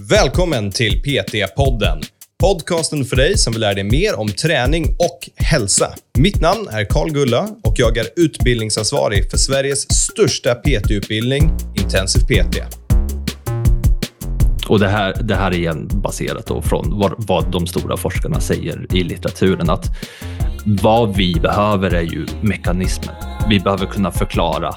Välkommen till PT-podden. Podcasten för dig som vill lära dig mer om träning och hälsa. Mitt namn är Karl Gulla och jag är utbildningsansvarig för Sveriges största PT-utbildning, Intensiv PT. Och det här, det här är igen baserat då från vad, vad de stora forskarna säger i litteraturen. Att vad vi behöver är ju mekanismen. Vi behöver kunna förklara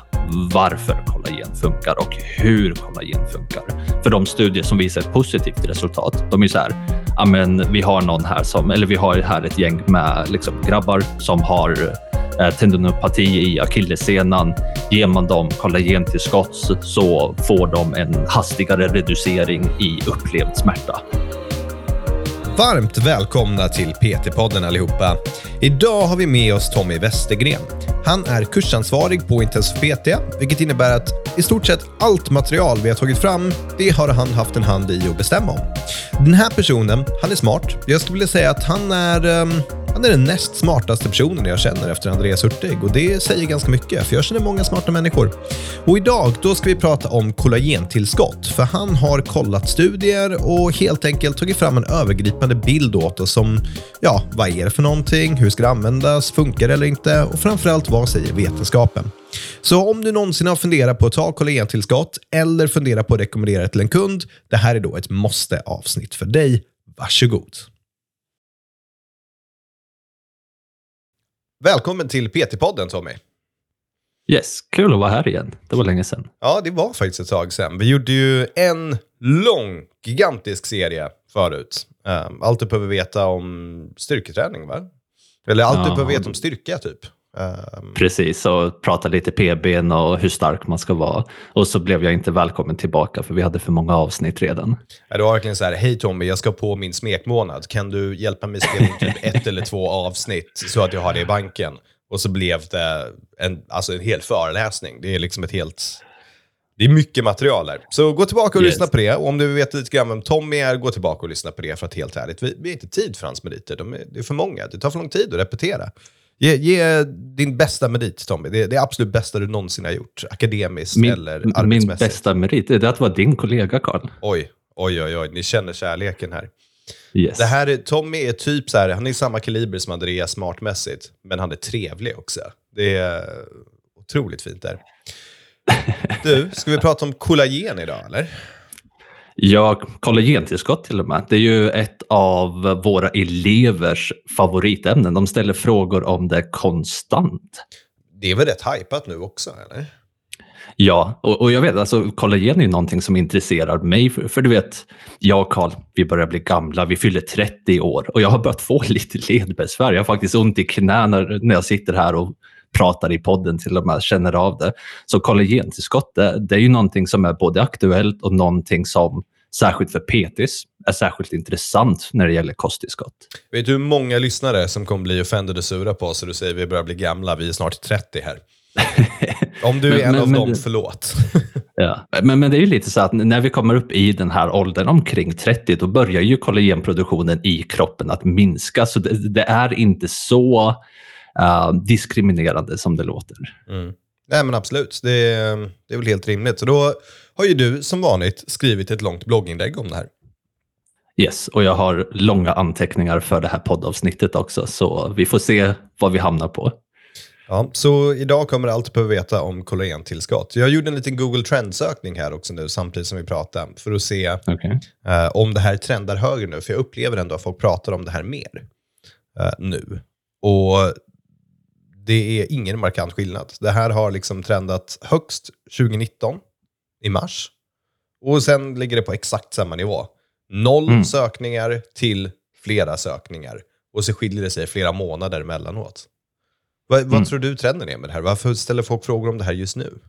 varför kollagen funkar och hur kollagen funkar. För de studier som visar ett positivt resultat, de är så här, ja men vi har någon här som, eller vi har här ett gäng med liksom grabbar som har eh, tendinopati i akillessenan. Ger man dem kollagentillskott så får de en hastigare reducering i upplevd smärta. Varmt välkomna till PT-podden allihopa. Idag har vi med oss Tommy Westergren. Han är kursansvarig på Intensiv PT, vilket innebär att i stort sett allt material vi har tagit fram, det har han haft en hand i att bestämma om. Den här personen, han är smart. Jag skulle vilja säga att han är um, han är den näst smartaste personen jag känner efter Andreas Hurtig och det säger ganska mycket för jag känner många smarta människor. Och idag då ska vi prata om kollagentillskott för han har kollat studier och helt enkelt tagit fram en övergripande bild åt oss som, ja, vad är det för någonting? Hur ska det användas? Funkar det eller inte? Och framförallt, vad säger vetenskapen? Så om du någonsin har funderat på att ta kollagentillskott eller funderar på att rekommendera det till en kund, det här är då ett måste-avsnitt för dig. Varsågod! Välkommen till PT-podden Tommy. Yes, kul att vara här igen. Det var länge sedan. Ja, det var faktiskt ett tag sedan. Vi gjorde ju en lång, gigantisk serie förut. Um, allt du behöver veta om styrketräning, va? Eller allt ja. du behöver veta om styrka, typ. Um... Precis, och prata lite PBn och hur stark man ska vara. Och så blev jag inte välkommen tillbaka för vi hade för många avsnitt redan. Det var verkligen så här, hej Tommy, jag ska på min smekmånad. Kan du hjälpa mig spela in typ ett eller två avsnitt så att jag har det i banken? Och så blev det en, alltså en hel föreläsning. Det är liksom ett helt... Det är mycket material där. Så gå tillbaka och yes. lyssna på det. Och om du vet lite grann vem Tommy är, gå tillbaka och lyssna på det. För att helt ärligt, vi, vi har inte tid för hans meriter. De är, det är för många. Det tar för lång tid att repetera. Ge, ge, din bästa merit, Tommy. Det, det är absolut bästa du någonsin har gjort. Akademiskt min, eller arbetsmässigt. Min bästa merit är att vara din kollega, Karl. Oj, oj, oj, oj. Ni känner kärleken här. Yes. Det här är, Tommy är typ så här, han är samma kaliber som Andreas smartmässigt, men han är trevlig också. Det är otroligt fint där. Du, ska vi prata om kollagen idag, eller? Ja, kollagentillskott till och med. Det är ju ett av våra elevers favoritämnen. De ställer frågor om det konstant. Det är väl rätt hypat nu också, eller? Ja, och, och jag vet, alltså kollagen är ju någonting som intresserar mig. För, för du vet, jag och Karl, vi börjar bli gamla, vi fyller 30 år och jag har börjat få lite ledbesvär. Jag har faktiskt ont i knäna när jag sitter här och pratar i podden till och med känner av det. Så kollagentillskott, det, det är ju någonting som är både aktuellt och någonting som särskilt för PTs är särskilt intressant när det gäller kosttillskott. Vet du hur många lyssnare som kommer bli offended och sura på oss och du säger vi börjar bli gamla, vi är snart 30 här. Om du är men, en av men, dem, förlåt. ja. men, men det är ju lite så att när vi kommer upp i den här åldern omkring 30, då börjar ju kollagenproduktionen i kroppen att minska. Så det, det är inte så uh, diskriminerande som det låter. Mm. Nej men absolut, det är, det är väl helt rimligt. Så då har ju du som vanligt skrivit ett långt blogginlägg om det här. Yes, och jag har långa anteckningar för det här poddavsnittet också, så vi får se vad vi hamnar på. Ja, så idag kommer allt du behöver veta om kollagentillskott. Jag gjorde en liten Google Trend-sökning här också nu samtidigt som vi pratar för att se okay. uh, om det här trendar högre nu, för jag upplever ändå att folk pratar om det här mer uh, nu. Och det är ingen markant skillnad. Det här har liksom trendat högst 2019 i mars. Och sen ligger det på exakt samma nivå. Noll mm. sökningar till flera sökningar. Och så skiljer det sig flera månader emellanåt. Vad, mm. vad tror du trenden är med det här? Varför ställer folk frågor om det här just nu?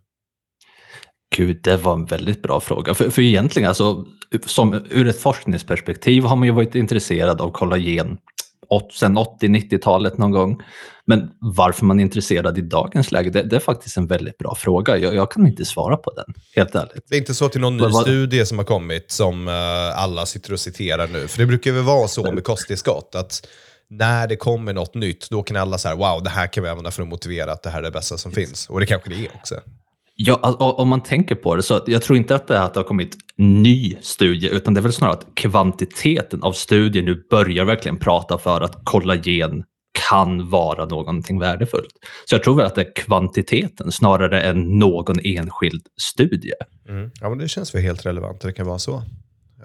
Gud, det var en väldigt bra fråga. För, för egentligen, alltså, som, ur ett forskningsperspektiv har man ju varit intresserad av kollagen sen 80-90-talet någon gång. Men varför man är intresserad i dagens läge, det, det är faktiskt en väldigt bra fråga. Jag, jag, kan inte svara på den, helt ärligt. Det är inte så till någon ny vad, studie som har kommit som uh, alla sitter och citerar nu? För det brukar väl vara så med kosttillskott, att när det kommer något nytt, då kan alla säga wow, det här kan vi använda för att motivera att det här är det bästa som finns. Och det kanske det är också. Ja, om man tänker på det så jag tror inte att det, att det har kommit ny studie utan det är väl snarare att kvantiteten av studier nu börjar verkligen prata för att kollagen kan vara någonting värdefullt. Så jag tror väl att det är kvantiteten snarare än någon enskild studie. Mm. Ja, men det känns väl helt relevant. Det kan vara så.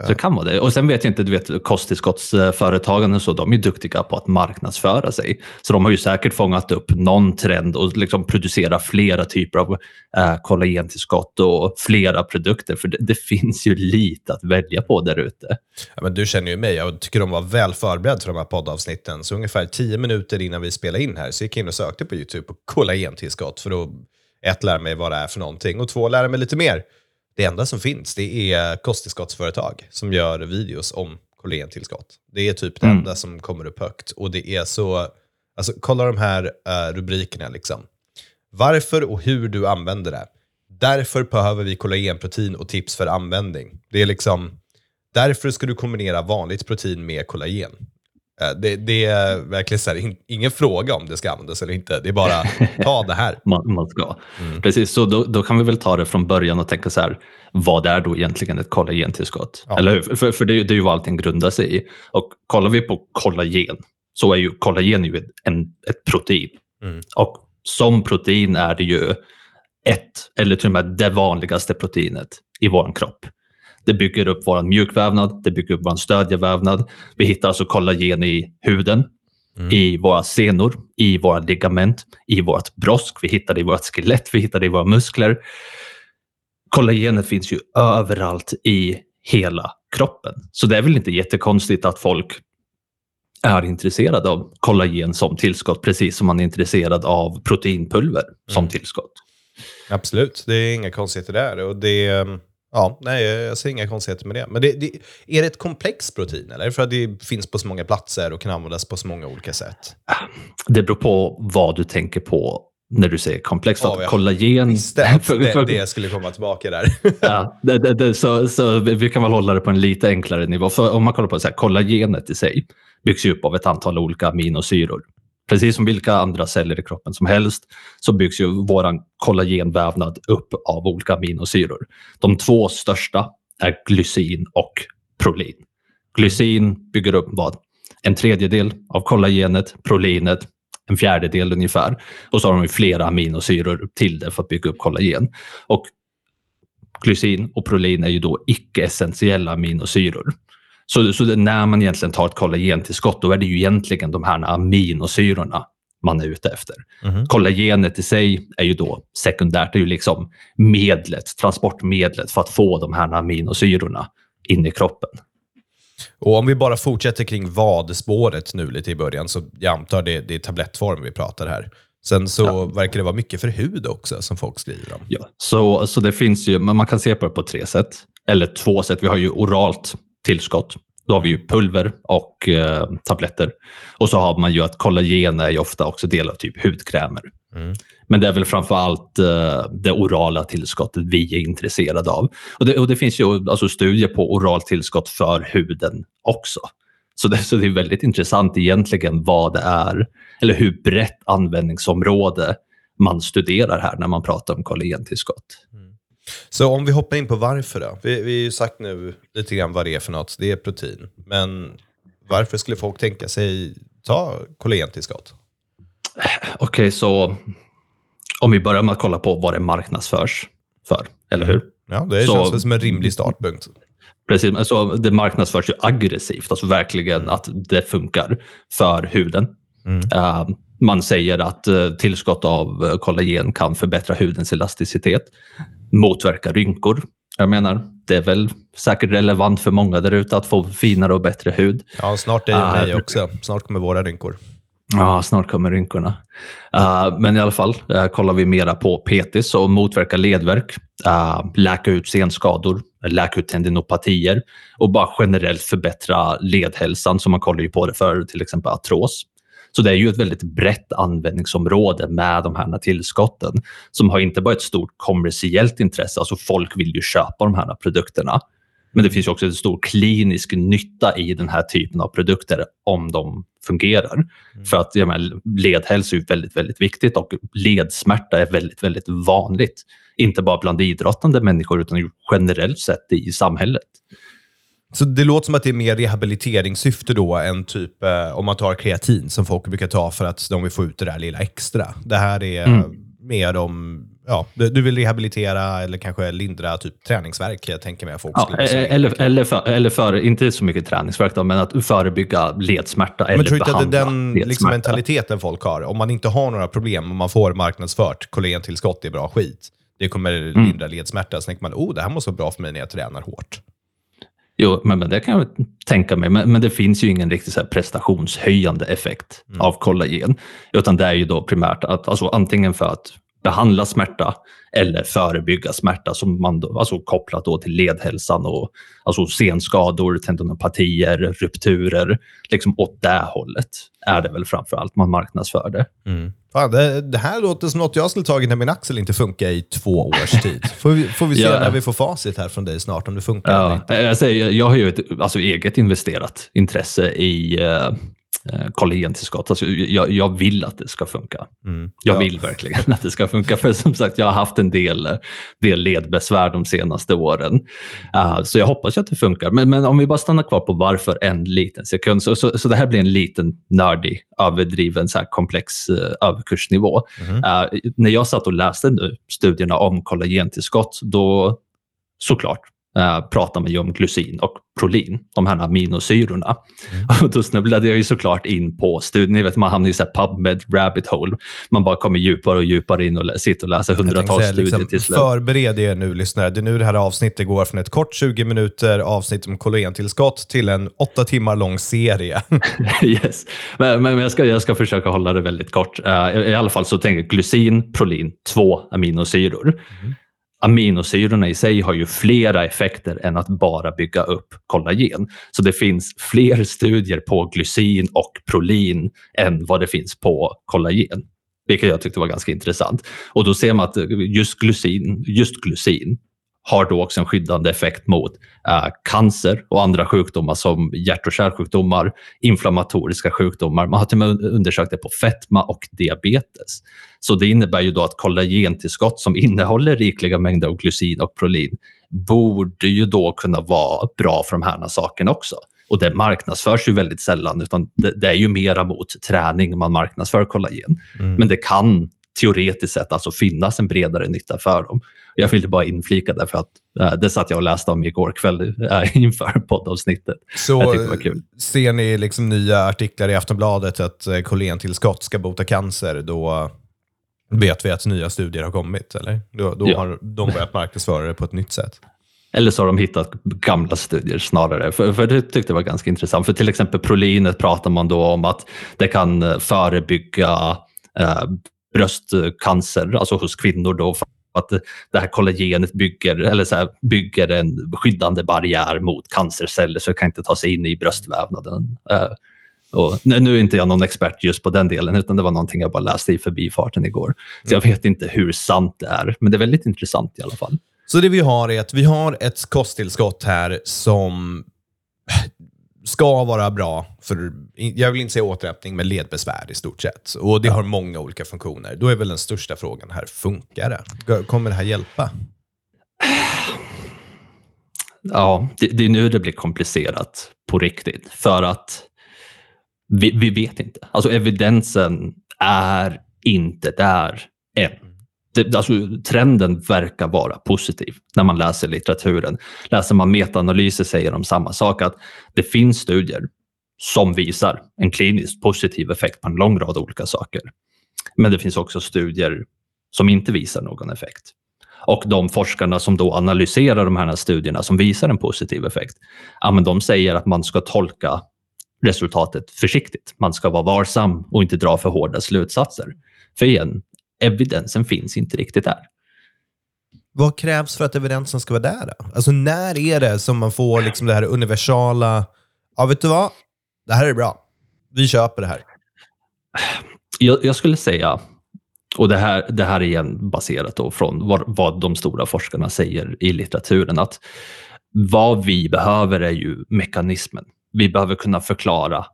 Så det kan vara det. Och sen vet jag inte, du vet kosttillskottsföretagen och så, de är duktiga på att marknadsföra sig. Så de har ju säkert fångat upp någon trend och liksom producerat flera typer av eh, kollagentillskott och flera produkter. För det, det, finns ju lite att välja på där ute. Ja, men du känner ju mig, jag tycker de var väl förberedda för de här poddavsnitten. Så ungefär tio minuter innan vi spelade in här så gick jag in och sökte på YouTube på kollagentillskott för att ett, lära mig vad det är för någonting och två, lära mig lite mer det enda som finns det är kosttillskottsföretag som gör videos om kollagentillskott. Det är typ det mm. enda som kommer upp högt. Och det är så, alltså kolla de här uh, rubrikerna liksom. Varför och hur du använder det. Därför behöver vi kollagenprotein och tips för användning. Det är liksom, därför ska du kombinera vanligt protein med kollagen. Eh, det, det, är verkligen så här, ingen fråga om det ska användas eller inte. Det är bara ta det här. man, man ska. Mm. Precis, så då, då, kan vi väl ta det från början och tänka så här, vad är då egentligen ett kollagentillskott? Ja. Eller hur? För, för det, det är ju vad allting grundar sig i. Och kollar vi på kollagen så är ju kollagen ju en, ett protein. Mm. Och som protein är det ju ett, eller till och med det vanligaste proteinet i vår kropp. Det bygger upp vår mjukvävnad, det bygger upp vår stödjevävnad. Vi hittar alltså kollagen i huden, mm. i våra senor, i våra ligament, i vårt brosk. Vi hittar det i vårt skelett, vi hittar det i våra muskler. Kollagenet finns ju överallt i hela kroppen. Så det är väl inte jättekonstigt att folk är intresserade av kollagen som tillskott, precis som man är intresserad av proteinpulver som mm. tillskott. Absolut, det är inga konstigheter där. Och det, Ja, nej, jag ser inga konstigheter med det. Men det, det, är det ett komplext protein, eller? För att det finns på så många platser och kan användas på så många olika sätt? Det beror på vad du tänker på när du säger komplext. Ja, ja. Kollagen... Visste att det, det skulle komma tillbaka där. ja, det, det, det, så, så vi kan väl hålla det på en lite enklare nivå. För om man kollar på så här, kollagenet i sig byggs ju upp av ett antal olika aminosyror. Precis som vilka andra celler i kroppen som helst så byggs ju vår kollagenvävnad upp av olika aminosyror. De två största är glycin och prolin. Glycin bygger upp vad? En tredjedel av kollagenet, prolinet, en fjärdedel ungefär. Och så har de flera aminosyror till det för att bygga upp kollagen. Och glycin och prolin är ju då icke-essentiella aminosyror. Så, så när man egentligen tar ett kollagentillskott, då är det ju egentligen de här aminosyrorna man är ute efter. Mm. Kollagenet i sig är ju då sekundärt, det är ju liksom medlet, transportmedlet för att få de här aminosyrorna in i kroppen. Och Om vi bara fortsätter kring vadspåret nu lite i början, så jag antar det, det är tablettform vi pratar här. Sen så ja. verkar det vara mycket för hud också som folk skriver om. Ja, så, så det finns ju, man kan se på det på tre sätt, eller två sätt. Vi har ju oralt tillskott. Då har vi ju pulver och eh, tabletter. Och så har man ju att kollagen är ju ofta också del av typ hudkrämer. Mm. Men det är väl framför allt eh, det orala tillskottet vi är intresserade av. Och det, och det finns ju alltså studier på oralt tillskott för huden också. Så det, så det är väldigt intressant egentligen vad det är, eller hur brett användningsområde man studerar här när man pratar om kollagentillskott. Mm. Så om vi hoppar in på varför då. Vi, vi har ju sagt nu lite grann vad det är för något. Det är protein. Men varför skulle folk tänka sig ta kollagentillskott? Okej, okay, så om vi börjar med att kolla på vad det marknadsförs för, eller hur? Ja, det så, känns som en rimlig startpunkt. Precis, alltså det marknadsförs ju aggressivt, alltså verkligen att det funkar för huden. Mm. Uh, man säger att uh, tillskott av uh, kollagen kan förbättra hudens elasticitet motverka rynkor. Jag menar, det är väl säkert relevant för många där ute att få finare och bättre hud. Ja, snart är det uh, mig också. Snart kommer våra rynkor. Ja, snart kommer rynkorna. Uh, men i alla fall, uh, kollar vi mera på PTs och motverka ledvärk, uh, läka ut senskador, läka ut tendinopatier och bara generellt förbättra ledhälsan. Så man kollar ju på det för till exempel artros. Så det är ju ett väldigt brett användningsområde med de här tillskotten som har inte bara ett stort kommersiellt intresse, alltså folk vill ju köpa de här produkterna. Men det finns också en stor klinisk nytta i den här typen av produkter om de fungerar. Mm. För att jag menar, ledhälsa är väldigt, väldigt viktigt och ledsmärta är väldigt, väldigt vanligt. Inte bara bland idrottande människor utan generellt sett i samhället. Så det låter som att det är mer rehabiliteringssyfte då än typ eh, om man tar kreatin som folk brukar ta för att de vill få ut det där lilla extra. Det här är mm. mer om, ja, du vill rehabilitera eller kanske lindra typ träningsverk, jag tänker mig folk ja, eller, eller, för, eller för, inte så mycket träningsverk då, men att förebygga ledsmärta eller behandla Men tror inte att den liksom, mentaliteten folk har, om man inte har några problem och man får marknadsfört kollagentillskott är bra skit, det kommer mm. lindra mm. ledsmärta, så tänker man, oh, det här måste vara bra för mig när jag tränar hårt. Jo, men, men det kan jag tänka mig. Men, men det finns ju ingen riktigt så prestationshöjande effekt mm. av kollagen. Utan det är ju då primärt att alltså, antingen för att behandla smärta eller förebygga smärta som man då, alltså kopplat då till ledhälsan och alltså senskador, tendinopatier, rupturer. Liksom åt det hållet är det väl framför allt man marknadsför det. Mm. Fan, det, det, här låter som något jag skulle tagit när min axel inte funkar i två års tid. Får vi, får vi se ja. när vi får facit här från dig snart om det funkar ja. eller inte. Jag, säger, jag har ju ett alltså, eget investerat intresse i uh, Eh, kollagentillskott. Alltså, jag, jag, vill att det ska funka. Mm. Jag ja. vill verkligen att det ska funka. För som sagt, jag har haft en del, del ledbesvär de senaste åren. Uh, så jag hoppas att det funkar. Men, men, om vi bara stannar kvar på varför en liten sekund. Så, så, så det här blir en liten nördig, överdriven, så här komplex uh, överkursnivå. Mm. Uh, när jag satt och läste nu studierna om kollagentillskott, då såklart eh, pratar man ju om glycin och prolin, de här aminosyrorna. Mm. Och då snubblade jag ju såklart in på studien. Vet, man hamnar i så PubMed rabbit hole. Man bara kommer djupare och djupare in och sitter och läser hundratals säga, studier liksom, till slut. Förbered er nu, lyssnare. Det är nu det här avsnittet går från ett kort 20 minuter avsnitt om kollagentillskott till en åtta timmar lång serie. yes. Men, men jag, ska, jag ska försöka hålla det väldigt kort. Uh, I alla fall så tänker jag glycin, prolin, två aminosyror. Mm aminosyrorna i sig har ju flera effekter än att bara bygga upp kollagen. Så det finns fler studier på glycin och prolin än vad det finns på kollagen. Vilket jag tyckte var ganska intressant. Och då ser man att just glycin, just glycin har då också en skyddande effekt mot äh, cancer och andra sjukdomar som hjärt och kärlsjukdomar, inflammatoriska sjukdomar. Man har till och med undersökt det på fetma och diabetes. Så det innebär ju då att kollagentillskott som innehåller rikliga mängder av glycin och prolin borde ju då kunna vara bra för de här sakerna också. Och det marknadsförs ju väldigt sällan, utan det, det är ju mera mot träning man marknadsför kollagen. Mm. Men det kan teoretiskt sett alltså finnas en bredare nytta för dem. Jag ville bara inflika det för att äh, det satt jag och läste om igår kväll äh, inför poddavsnittet. Så ser ni liksom nya artiklar i Aftonbladet att eh, kollagentillskott ska bota cancer, då vet vi att nya studier har kommit, eller? Då, då ja. har de börjat marknadsföra det på ett nytt sätt. Eller så har de hittat gamla studier snarare. För, för det tyckte jag var ganska intressant. För till exempel prolinet pratar man då om att det kan förebygga eh, bröstcancer, alltså hos kvinnor då, att det här kollagenet bygger, eller så här, bygger en skyddande barriär mot cancerceller så det kan inte ta sig in i bröstvävnaden. Uh, och nu är inte jag någon expert just på den delen, utan det var någonting jag bara läste i förbifarten igår. Så jag vet inte hur sant det är, men det är väldigt intressant i alla fall. Så det vi har är att vi har ett kosttillskott här som ska vara bra för, jag vill inte säga återhämtning, men ledbesvär i stort sett. Och det har många olika funktioner. Då är väl den största frågan här, funkar det? Kommer det här hjälpa? Ja, det, det är nu det blir komplicerat på riktigt. För att vi, vi vet inte. Alltså evidensen är inte där än det, alltså, trenden verkar vara positiv när man läser litteraturen. Läser man metaanalyser säger de samma sak, att det finns studier som visar en kliniskt positiv effekt på en lång rad olika saker. Men det finns också studier som inte visar någon effekt. Och de forskarna som då analyserar de här studierna som visar en positiv effekt, ja, men de säger att man ska tolka resultatet försiktigt. Man ska vara varsam och inte dra för hårda slutsatser. För igen, evidensen finns inte riktigt där. Vad krävs för att evidensen ska vara där? Då? Alltså när är det som man får liksom det här universala, ja vet du vad, det här är bra, vi köper det här. Jag, jag skulle säga, och det här, det här är igen baserat då från vad, vad de stora forskarna säger i litteraturen, att vad vi behöver är ju mekanismen. Vi behöver kunna förklara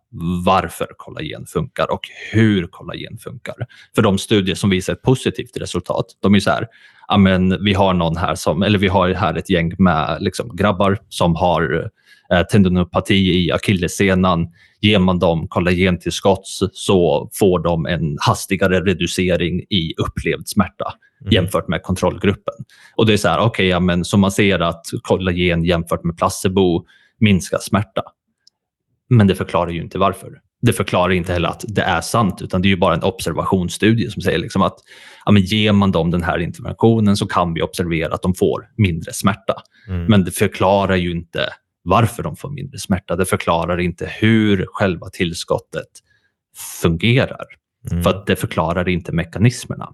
varför kollagen funkar och hur kollagen funkar. För de studier som visar ett positivt resultat, de är så här, amen, vi har någon här som, eller vi har här ett gäng med liksom, grabbar som har eh, tendinopati i akillessenan. Ger man dem kollagentillskott så får de en hastigare reducering i upplevd smärta mm. jämfört med kontrollgruppen. Och det är så här, okej, okay, så man ser att kollagen jämfört med placebo minskar smärta. Men det förklarar ju inte varför. Det förklarar inte heller att det är sant, utan det är ju bara en observationsstudie som säger liksom att ja, men ger man dem den här interventionen så kan vi observera att de får mindre smärta. Mm. Men det förklarar ju inte varför de får mindre smärta. Det förklarar inte hur själva tillskottet fungerar. Mm. För det förklarar inte mekanismerna.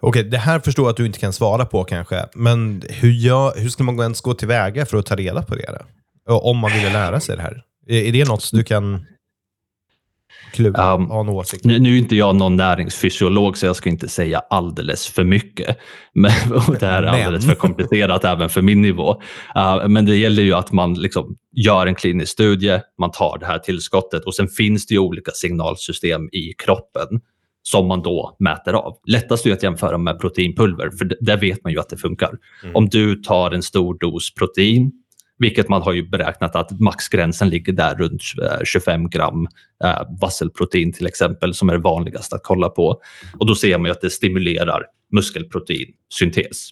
Okej, det här förstår jag att du inte kan svara på kanske. Men hur, gör, hur ska man ens gå tillväga för att ta reda på det? Om man ville lära sig det här. Är, det något du kan klura, um, ha en åsikt nu, nu är inte jag någon näringsfysiolog så jag ska inte säga alldeles för mycket. Men, det här är alldeles för komplicerat även för min nivå. Uh, men det gäller ju att man liksom gör en klinisk studie, man tar det här tillskottet och sen finns det ju olika signalsystem i kroppen som man då mäter av. Lättast är att jämföra med proteinpulver, för där vet man ju att det funkar. Mm. Om du tar en stor dos protein vilket man har ju beräknat att maxgränsen ligger där runt eh, 25 gram eh, vasselprotein till exempel, som är det vanligaste att kolla på. Och då ser man ju att det stimulerar muskelproteinsyntes.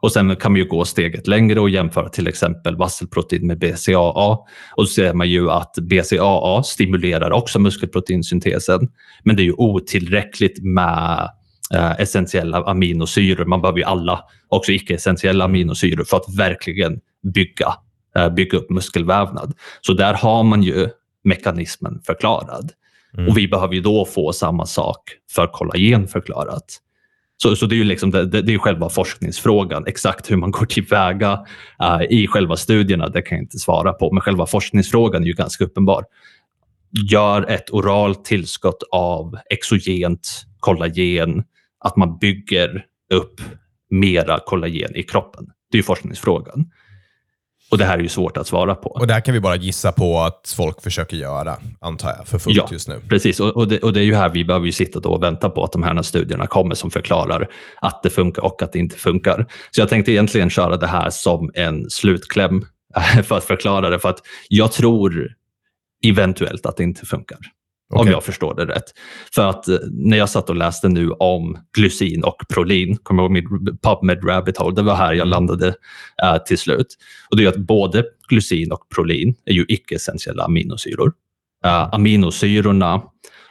Och sen kan man ju gå steget längre och jämföra till exempel vasselprotein med BCAA. Och då ser man ju att BCAA stimulerar också muskelproteinsyntesen. Men det är ju otillräckligt med eh, essentiella aminosyror. Man behöver ju alla, också icke-essentiella aminosyror för att verkligen bygga bygga upp muskelvävnad. Så där har man ju mekanismen förklarad. Mm. Och vi behöver ju då få samma sak för kollagen förklarat. Så, så det är ju liksom det, det, är själva forskningsfrågan. Exakt hur man går tillväga uh, i själva studierna, det kan jag inte svara på. Men själva forskningsfrågan är ju ganska uppenbar. Gör ett oralt tillskott av exogent kollagen, att man bygger upp mera kollagen i kroppen. Det är forskningsfrågan. Och det här är ju svårt att svara på. Och det här kan vi bara gissa på att folk försöker göra, antar jag, för fullt ja, just nu. precis. Och, och, det, och det är ju här vi behöver ju sitta och vänta på att de här studierna kommer som förklarar att det funkar och att det inte funkar. Så jag tänkte egentligen köra det här som en slutkläm för att förklara det, för att jag tror eventuellt att det inte funkar. Okay. Om jag förstår det rätt. För att eh, när jag satt och läste nu om glycin och prolin, kommer ihåg min PubMed Rabbit Hole, det var här jag landade uh, till slut. Och det är att både glycin och prolin är ju icke-essentiella aminosyror. Uh, aminosyrorna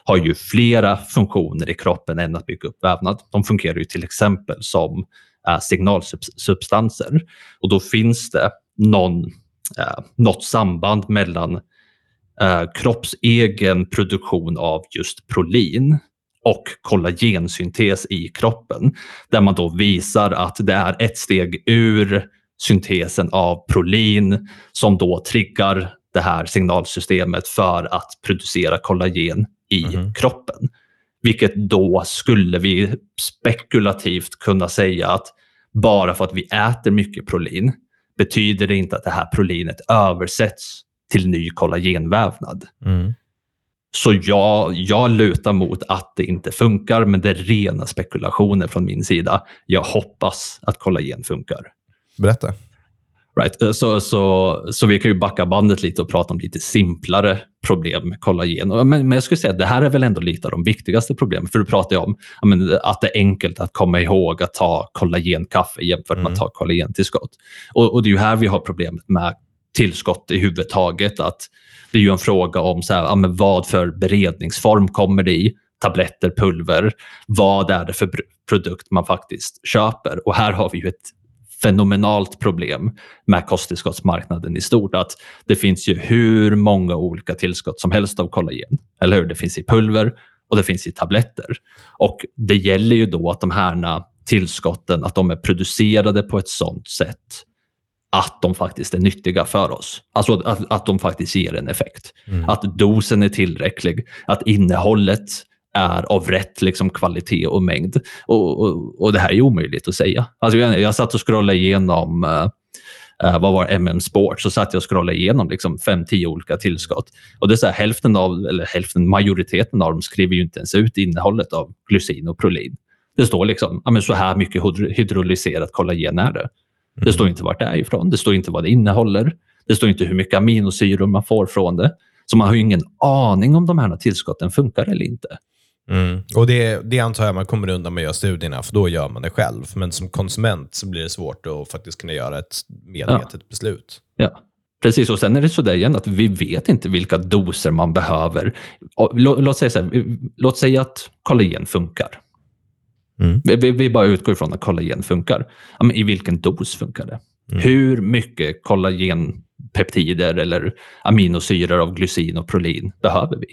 har ju flera funktioner i kroppen än att bygga upp vävnad. De fungerar ju till exempel som uh, signalsubstanser och då finns det någon, något samband mellan eh, kroppsegen produktion av just prolin och kollagensyntes i kroppen. Där man då visar att det är ett steg ur syntesen av prolin som då triggar det här signalsystemet för att producera kollagen i mm. kroppen. Vilket då skulle vi spekulativt kunna säga att bara för att vi äter mycket prolin betyder det inte att det här prolinet översätts till ny kollagenvävnad. Mm. Så jag, jag lutar mot att det inte funkar, men det är rena spekulationer från min sida. Jag hoppas att kollagen funkar. Berätta. Right. Eh, så, så, så vi kan ju backa bandet lite och prata om lite simplare problem med kollagen. Men, men jag skulle säga att det här är väl ändå lite av de viktigaste problemen. För du pratar ju om men, att det är enkelt att komma ihåg att ta kollagenkaffe jämfört med mm. att ta kollagentillskott. Och, och det är ju här vi har problemet med tillskott i huvud taget. Att det är ju en fråga om så här, ja, men vad för beredningsform kommer det i? Tabletter, pulver. Vad är det för produkt man faktiskt köper? Och här har vi ju ett fenomenalt problem med kosttillskottsmarknaden i stort. Att det finns ju hur många olika tillskott som helst av kollagen. Eller hur? Det finns i pulver och det finns i tabletter. Och det gäller ju då att de här tillskotten att de är producerade på ett sånt sätt att de faktiskt är nyttiga för oss. Alltså att, att de faktiskt ger en effekt. Mm. Att dosen är tillräcklig, att innehållet är av rätt liksom, kvalitet och mängd. Och, och, och det här är omöjligt att säga. Alltså, jag, jag satt och scrollade igenom uh, vad var MM Sport, så satt jag och scrollade igenom liksom fem, tio olika tillskott. Och det är så här, hälften av, eller hälften, majoriteten av dem skriver ju inte ens ut innehållet av glycin och prolin. Det står liksom, ja, men så här mycket hydrolyserat kollagen är det. Det står inte vart det är ifrån, det står inte vad det innehåller, det står inte hur mycket aminosyror man får från det. Så man har ju ingen aning om de här tillskotten funkar eller inte. Mm. Och det, det antar jag man kommer undan med att göra studierna, för då gör man det själv. Men som konsument så blir det svårt att faktiskt kunna göra ett medvetet ja. beslut. Ja, Precis, och sen är det så där igen att vi vet inte vilka doser man behöver. Låt, låt säga, så här, låt säga att kollagen funkar. Mm. Vi, vi, bara utgår ifrån att kollagen funkar. Ja, I vilken dos funkar det? Mm. Hur mycket kollagenpeptider eller aminosyror av glycin och prolin behöver vi?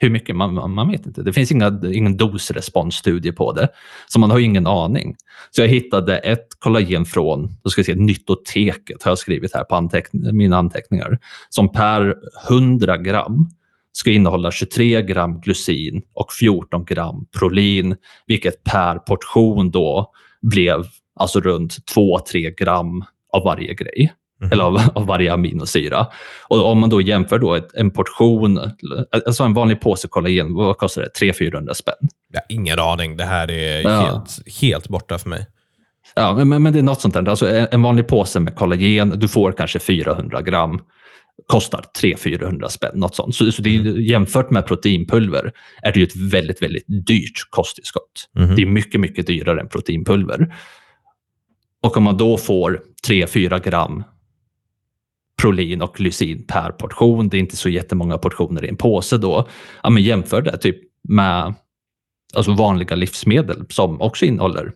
Hur mycket? Man, man vet inte. Det finns inga, ingen dosresponsstudie på det, så man har ingen aning. Så jag hittade ett kollagen från då ska jag säga, Nyttoteket, har jag skrivit här på anteckn mina anteckningar, som per 100 gram ska innehålla 23 gram glycin och 14 gram prolin, vilket per portion då blev alltså runt 2-3 gram av varje grej. Mm. Eller av, av, varje aminosyra. Och om man då jämför då ett, en portion, alltså en vanlig påse kollagen, vad kostar det? 300-400 spänn? Ja, ingen aning. Det här är ja. helt, helt borta för mig. Ja, men, men det är något sånt där. Alltså en vanlig påse med kollagen, du får kanske 400 gram kostar 300-400 spänn. Något sånt. Så, så det är, mm. jämfört med proteinpulver är det ju ett väldigt, väldigt dyrt kosttillskott. Mm. Det är mycket, mycket dyrare än proteinpulver. Och om man då får 3-4 gram prolin och lysin per portion, det är inte så jättemånga portioner i en påse då. Ja, men jämför det typ med alltså vanliga livsmedel som också innehåller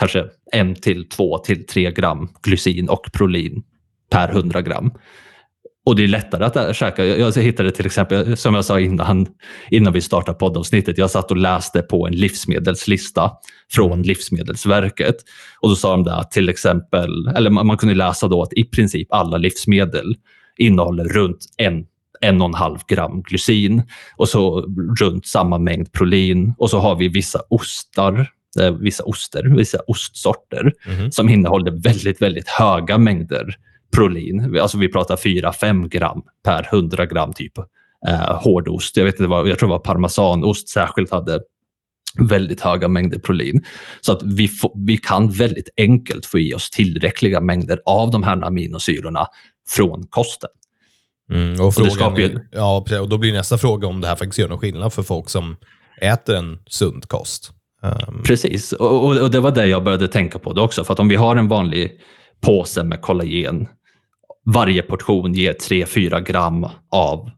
kanske 1 till 2 till 3 gram glycin och prolin per 100 gram. Och det är lättare att käka. Jag hittade till exempel, som jag sa innan, innan vi startade poddavsnittet, jag satt och läste på en livsmedelslista från Livsmedelsverket. Och då sa de där till exempel, eller man kunde läsa då att i princip alla livsmedel innehåller runt en en och en halv gram glycin och så runt samma mängd prolin. Och så har vi vissa ostar, eh, vissa oster, vissa ostsorter mm. som innehåller väldigt, väldigt höga mängder prolin. Alltså vi pratar 4-5 gram per 100 gram typ eh, hårdost. Jag, vet inte vad, jag tror det var parmesanost särskilt hade väldigt höga mängder prolin. Så att vi, få, vi kan väldigt enkelt få i oss tillräckliga mängder av de här aminosyrorna från kosten. Mm, och, frågan, och, ju... ja, och då blir nästa fråga om det här faktiskt gör någon skillnad för folk som äter en sund kost. Um... Precis, och, och, och, det var det jag började tänka på det också. För att om vi har en vanlig påse med kollagen varje portion ger 3-4 gram av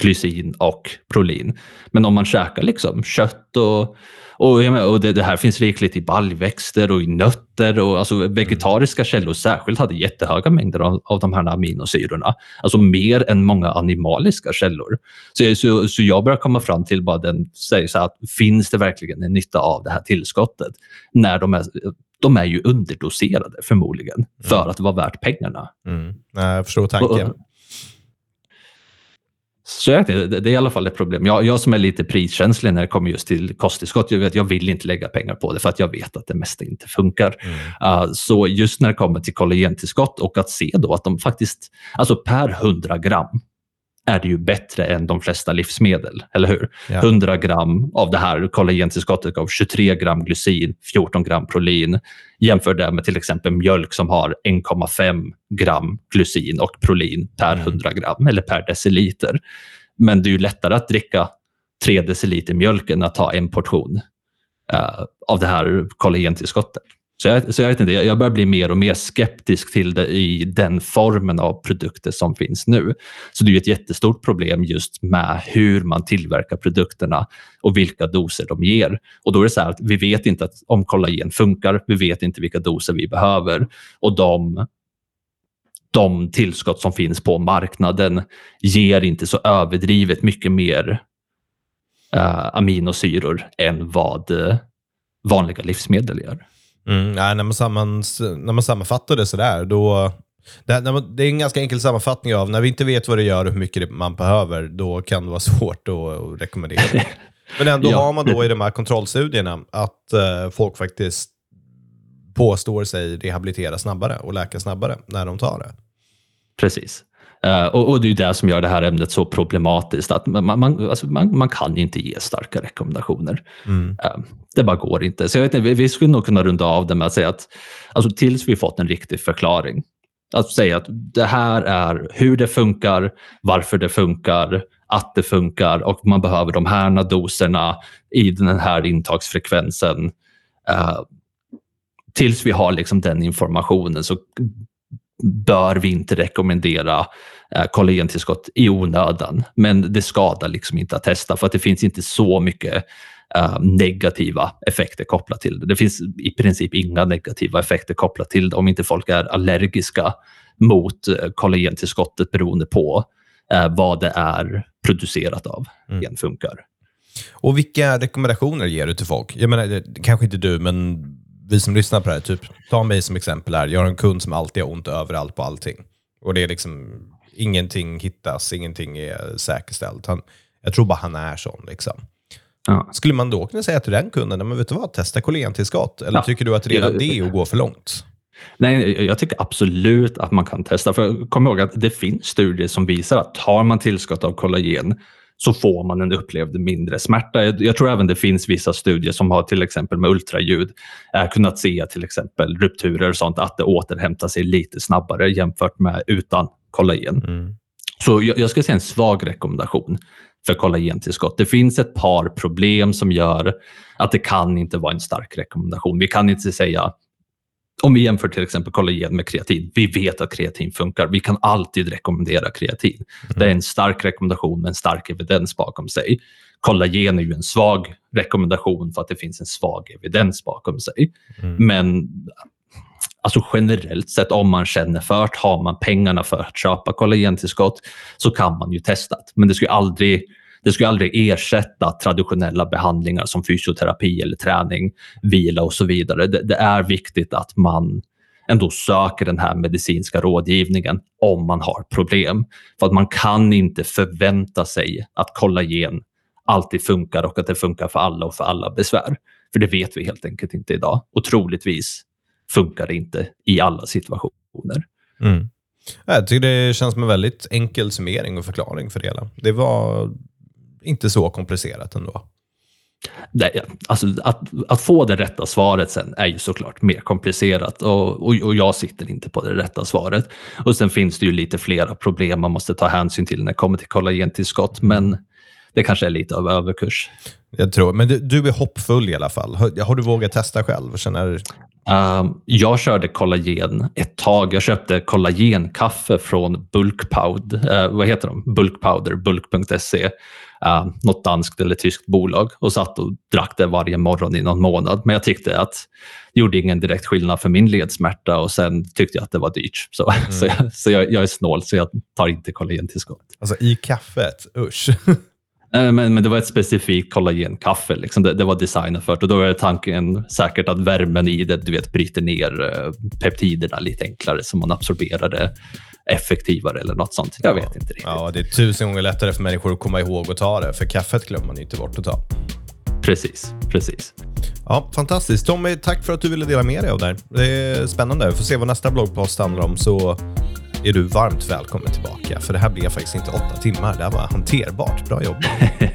glycin och prolin. Men om man käkar liksom kött och, och, och det, det, här finns rikligt i baljväxter och i nötter och alltså vegetariska källor särskilt hade jättehöga mängder av, av de här aminosyrorna. Alltså mer än många animaliska källor. Så, så, så jag börjar komma fram till bara den, säger så att finns det verkligen en nytta av det här tillskottet? När de är de är ju underdoserade förmodligen mm. för att vara värt pengarna. Mm. Jag förstår tanken. Så jag, det, det är i alla fall ett problem. Jag, jag som är lite priskänslig när det kommer just till kosttillskott, jag, vet, jag vill inte lägga pengar på det för att jag vet att det mesta inte funkar. Mm. Uh, så just när det kommer till kollagentillskott och att se då att de faktiskt, alltså per 100 gram är det ju bättre än de flesta livsmedel, eller hur? Ja. 100 gram av det här kollagentillskottet gav 23 gram glycin, 14 gram prolin. Jämför det med till exempel mjölk som har 1,5 gram glycin och prolin per 100 mm. gram eller per deciliter. Men det är ju lättare att dricka 3 deciliter mjölk än att ta en portion uh, av det här kollagentillskottet. Så jag, så jag vet inte, jag börjar bli mer och mer skeptisk till det i den formen av produkter som finns nu. Så det är ett jättestort problem just med hur man tillverkar produkterna och vilka doser de ger. Och då är det så här att vi vet inte att, om kollagen funkar, vi vet inte vilka doser vi behöver och de de tillskott som finns på marknaden ger inte så överdrivet mycket mer uh, aminosyror än vad eh, vanliga livsmedel gör. Mm, nej, när, man samman, när man sammanfattar det sådär, då... Det, man, det är en ganska enkel sammanfattning av när vi inte vet vad det gör och hur mycket man behöver, då kan det vara svårt att, att rekommendera. Men ändå ja. har man då i de här kontrollstudierna att uh, folk faktiskt påstår sig rehabilitera snabbare och läka snabbare när de tar det. Precis. Uh, och, och, det är det som gör det här ämnet så problematiskt. att Man, man, alltså man, man kan inte ge starka rekommendationer. Mm. Uh, det bara går inte. Så jag vet inte, vi, vi skulle nog kunna runda av det med att säga att alltså, tills vi fått en riktig förklaring. Att säga att det här är hur det funkar, varför det funkar, att det funkar och man behöver de här doserna i den här intagsfrekvensen. Uh, tills vi har liksom den informationen så bör vi inte rekommendera eh, kollagentillskott i onödan. Men det skadar liksom inte att testa för att det finns inte så mycket eh, negativa effekter kopplat till det. Det finns i princip inga negativa effekter kopplat till det om inte folk är allergiska mot eh, kollagentillskottet beroende på vad det är producerat av. Mm. funkar. Och vilka rekommendationer ger du till folk? Jag menar, kanske inte du, men vi som lyssnar på det här, typ, ta mig som exempel här. Jag har en kund som alltid har ont överallt på allting. Och det är liksom, ingenting hittas, ingenting är säkerställt. Han, jag tror bara han är sån. Liksom. Ja. Skulle man då kunna säga till den kunden, men vet du vad, testa kollagentillskott? Eller ja. tycker du att redan det är att gå för långt? Nej, jag tycker absolut att man kan testa. För kom ihåg att det finns studier som visar att tar man tillskott av kollagen så får man en upplevd mindre smärta. Jag tror även det finns vissa studier som har till exempel med ultraljud eh, kunnat se till exempel rupturer och sånt, att det återhämtar sig lite snabbare jämfört med utan kollagen. Mm. Så jag, jag ska säga en svag rekommendation för kollagentillskott. Det finns ett par problem som gör att det kan inte vara en stark rekommendation. Vi kan inte säga om vi jämför till exempel kollagen med kreatin. Vi vet att kreatin funkar. Vi kan alltid rekommendera kreatin. Mm. Det är en stark rekommendation med en stark evidens bakom sig. Kollagen är ju en svag rekommendation för att det finns en svag evidens bakom sig. Mm. Men alltså generellt sett, om man känner för det, har man pengarna för att köpa kollagentillskott så kan man ju testa det. Men det skulle aldrig det ska aldrig ersätta traditionella behandlingar som fysioterapi eller träning, vila och så vidare. Det, det är viktigt att man ändå söker den här medicinska rådgivningen om man har problem. För att man kan inte förvänta sig att kollagen alltid funkar och att det funkar för alla och för alla besvär. För det vet vi helt enkelt inte idag. Och troligtvis funkar det inte i alla situationer. Mm. Jag tycker det känns som en väldigt enkel summering och förklaring för det hela. Det var inte så komplicerat ändå. Nej, alltså att, att få det rätta svaret sen är ju såklart mer komplicerat och, och, och, jag sitter inte på det rätta svaret. Och sen finns det ju lite flera problem man måste ta hänsyn till när det kommer till kollagentillskott, men det kanske är lite av överkurs. Jag tror, men du, du är hoppfull i alla fall. Har, har du vågat testa själv? Känner... Uh, jag körde kollagen ett tag. Jag köpte kollagenkaffe från Bulkpowder, uh, vad heter de? Bulkpowder, bulk.se uh, något danskt eller tyskt bolag och satt och drack det varje morgon i någon månad. Men jag tyckte att det gjorde ingen direkt skillnad för min ledsmärta och sen tyckte jag att det var dyrt. Så, mm. så, jag, så jag, jag, är snål så jag tar inte kollagentillskott. Alltså i kaffet? Usch. Men, men det var ett specifikt kollagenkaffe. Liksom. Det, det, var designat för det. Och då är tanken säkert att värmen i det du vet, bryter ner uh, peptiderna lite enklare så man absorberar det effektivare eller något sånt. Jag vet inte riktigt. Ja, det är tusen gånger lättare för människor att komma ihåg att ta det, för kaffet glömmer man inte bort att ta. Precis, precis. Ja, fantastiskt. Tommy, tack för att du ville dela med dig av det här. Det är spännande. Vi får se vad nästa bloggpost handlar om, så är du varmt välkommen tillbaka. För det här blev faktiskt inte åtta timmar. Det här var hanterbart. Bra jobbat.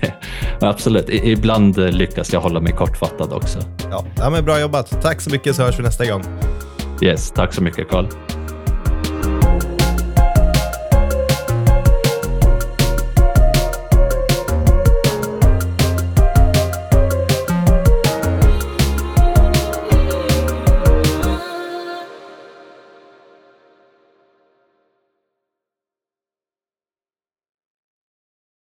Absolut. Ibland lyckas jag hålla mig kortfattad också. Ja, ja men bra jobbat. Tack så mycket så hörs vi nästa gång. Yes, tack så mycket Carl.